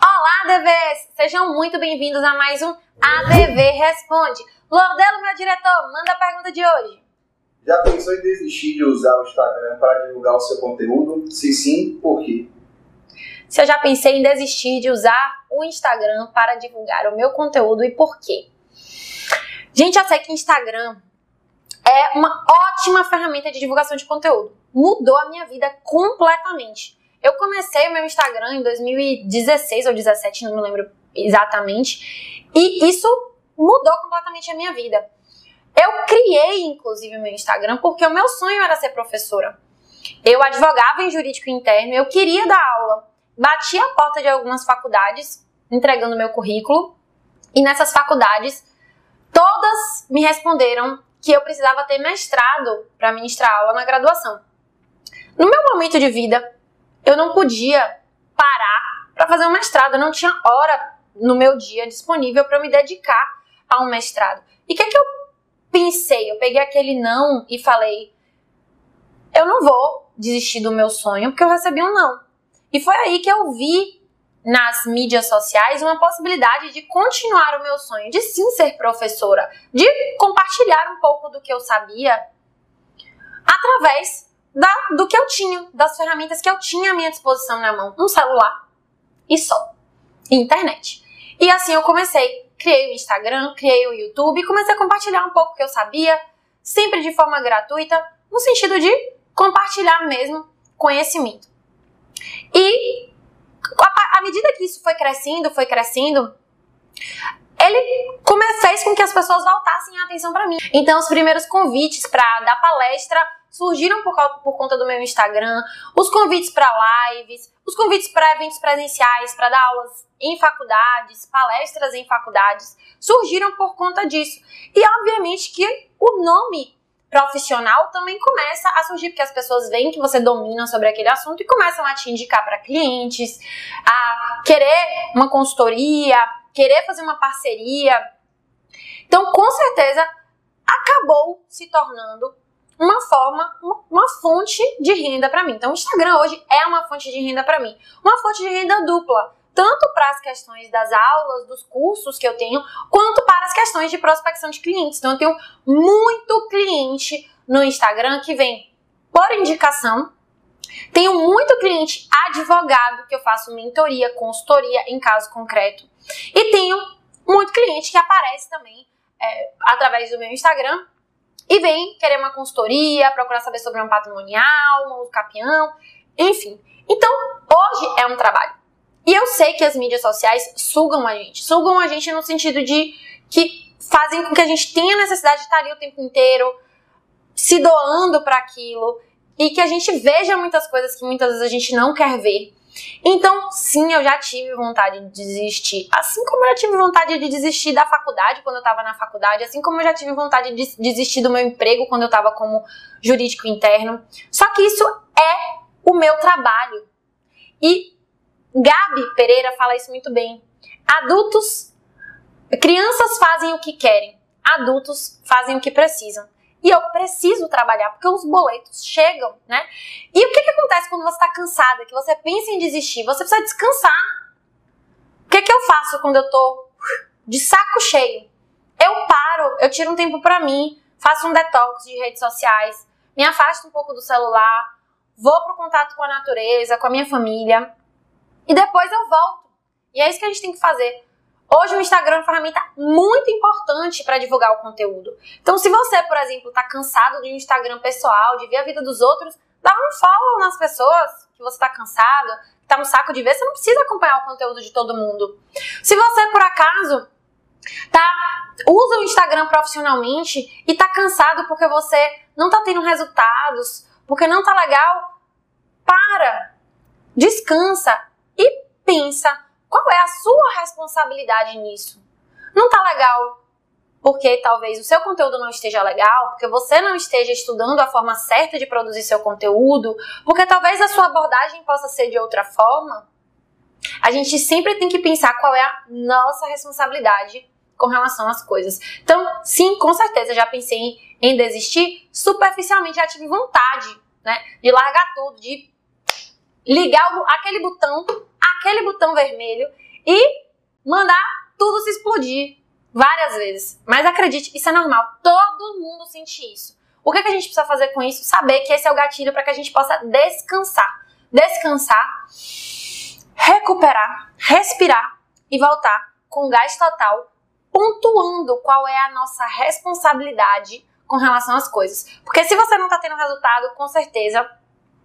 Olá, ADVs! Sejam muito bem-vindos a mais um ADV Responde. Lordelo, meu diretor, manda a pergunta de hoje. Já pensou em desistir de usar o Instagram para divulgar o seu conteúdo? Se sim, por quê? Se eu já pensei em desistir de usar o Instagram para divulgar o meu conteúdo e por quê? Gente, eu sei que Instagram é uma ótima ferramenta de divulgação de conteúdo. Mudou a minha vida completamente. Eu comecei o meu Instagram em 2016 ou 2017, não me lembro exatamente, e isso mudou completamente a minha vida. Eu criei, inclusive, o meu Instagram porque o meu sonho era ser professora. Eu advogava em jurídico interno, eu queria dar aula. Bati a porta de algumas faculdades, entregando meu currículo, e nessas faculdades, todas me responderam que eu precisava ter mestrado para ministrar aula na graduação. No meu momento de vida, eu não podia parar para fazer um mestrado, eu não tinha hora no meu dia disponível para me dedicar a um mestrado. E o que, é que eu pensei? Eu peguei aquele não e falei: eu não vou desistir do meu sonho porque eu recebi um não. E foi aí que eu vi nas mídias sociais uma possibilidade de continuar o meu sonho, de sim ser professora, de compartilhar um pouco do que eu sabia através da, do que eu tinha, das ferramentas que eu tinha à minha disposição na mão, um celular e só, e internet. E assim eu comecei, criei o Instagram, criei o YouTube, comecei a compartilhar um pouco que eu sabia, sempre de forma gratuita, no sentido de compartilhar mesmo conhecimento. E à medida que isso foi crescendo, foi crescendo, ele fez com que as pessoas voltassem a atenção para mim. Então, os primeiros convites para dar palestra surgiram por, por, conta do meu Instagram, os convites para lives, os convites para eventos presenciais, para dar aulas em faculdades, palestras em faculdades, surgiram por conta disso. E, obviamente, que o nome profissional também começa a surgir, porque as pessoas veem que você domina sobre aquele assunto e começam a te indicar para clientes, a querer uma consultoria, querer fazer uma parceria. Então, com certeza, acabou se tornando uma forma, uma, fonte de renda para mim. Então, o Instagram hoje é uma fonte de renda para mim. Uma fonte de renda dupla tanto para as questões das aulas, dos cursos que eu tenho, quanto para as questões de prospecção de clientes. Então, eu tenho muito cliente no Instagram que vem por indicação. Tenho muito cliente advogado que eu faço mentoria, consultoria em caso concreto. E tenho muito cliente que aparece também é, através do meu Instagram e vem querer uma consultoria, procurar saber sobre um patrimonial, um capião, enfim. Então, hoje é um trabalho. E eu sei que as mídias sociais sugam a gente. Sugam a gente no sentido de que fazem com que a gente tenha necessidade de estar ali o tempo inteiro, se doando para aquilo, e que a gente veja muitas coisas que muitas vezes a gente não quer ver. Então, sim, eu já tive vontade de desistir. Assim como eu já tive vontade de desistir da faculdade quando eu estava na faculdade, assim como eu já tive vontade de desistir do meu emprego quando eu estava como jurídico interno. Só que isso é o meu trabalho. E Gabi Pereira fala isso muito bem. Adultos, crianças fazem o que querem, adultos fazem o que precisam. E eu preciso trabalhar porque os boletos chegam, né? E o que, que acontece quando você está cansada, que você pensa em desistir? Você precisa descansar. O que, que eu faço quando eu tô de saco cheio? Eu paro, eu tiro um tempo para mim, faço um detox de redes sociais, me afasto um pouco do celular, vou pro contato com a natureza, com a minha família, e depois eu volto. E é isso que a gente tem que fazer. Hoje o Instagram é uma ferramenta muito importante para divulgar o conteúdo. Então, se você, por exemplo, está cansado de um Instagram pessoal, de ver a vida dos outros, dá um follow nas pessoas que você está cansado, está no saco de ver, você não precisa acompanhar o conteúdo de todo mundo. Se você, por acaso, tá usa o Instagram profissionalmente e está cansado porque você não está tendo resultados, porque não está legal, para, descansa, e pensa qual é a sua responsabilidade nisso. Não tá legal porque talvez o seu conteúdo não esteja legal, porque você não esteja estudando a forma certa de produzir seu conteúdo, porque talvez a sua abordagem possa ser de outra forma. A gente sempre tem que pensar qual é a nossa responsabilidade com relação às coisas. Então, sim, com certeza já pensei em desistir, superficialmente já tive vontade, né, de largar tudo, de ligar aquele botão aquele botão vermelho e mandar tudo se explodir várias vezes. Mas acredite, isso é normal. Todo mundo sente isso. O que, é que a gente precisa fazer com isso? Saber que esse é o gatilho para que a gente possa descansar. Descansar, recuperar, respirar e voltar com gás total, pontuando qual é a nossa responsabilidade com relação às coisas. Porque se você não está tendo resultado, com certeza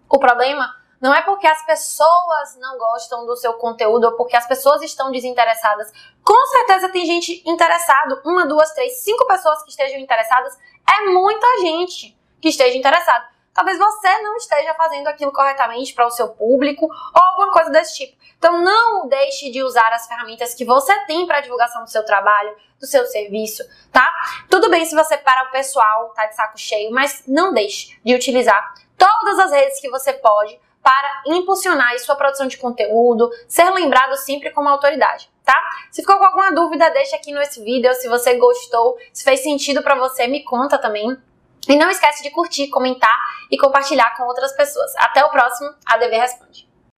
o problema não é porque as pessoas não gostam do seu conteúdo ou porque as pessoas estão desinteressadas. Com certeza tem gente interessada, uma, duas, três, cinco pessoas que estejam interessadas, é muita gente que esteja interessada. Talvez você não esteja fazendo aquilo corretamente para o seu público ou alguma coisa desse tipo. Então não deixe de usar as ferramentas que você tem para divulgação do seu trabalho, do seu serviço, tá? Tudo bem se você para o pessoal, tá de saco cheio, mas não deixe de utilizar todas as redes que você pode para impulsionar sua produção de conteúdo, ser lembrado sempre como autoridade, tá? Se ficou com alguma dúvida, deixa aqui nesse vídeo, se você gostou, se fez sentido para você, me conta também. E não esquece de curtir, comentar e compartilhar com outras pessoas. Até o próximo ADV Responde.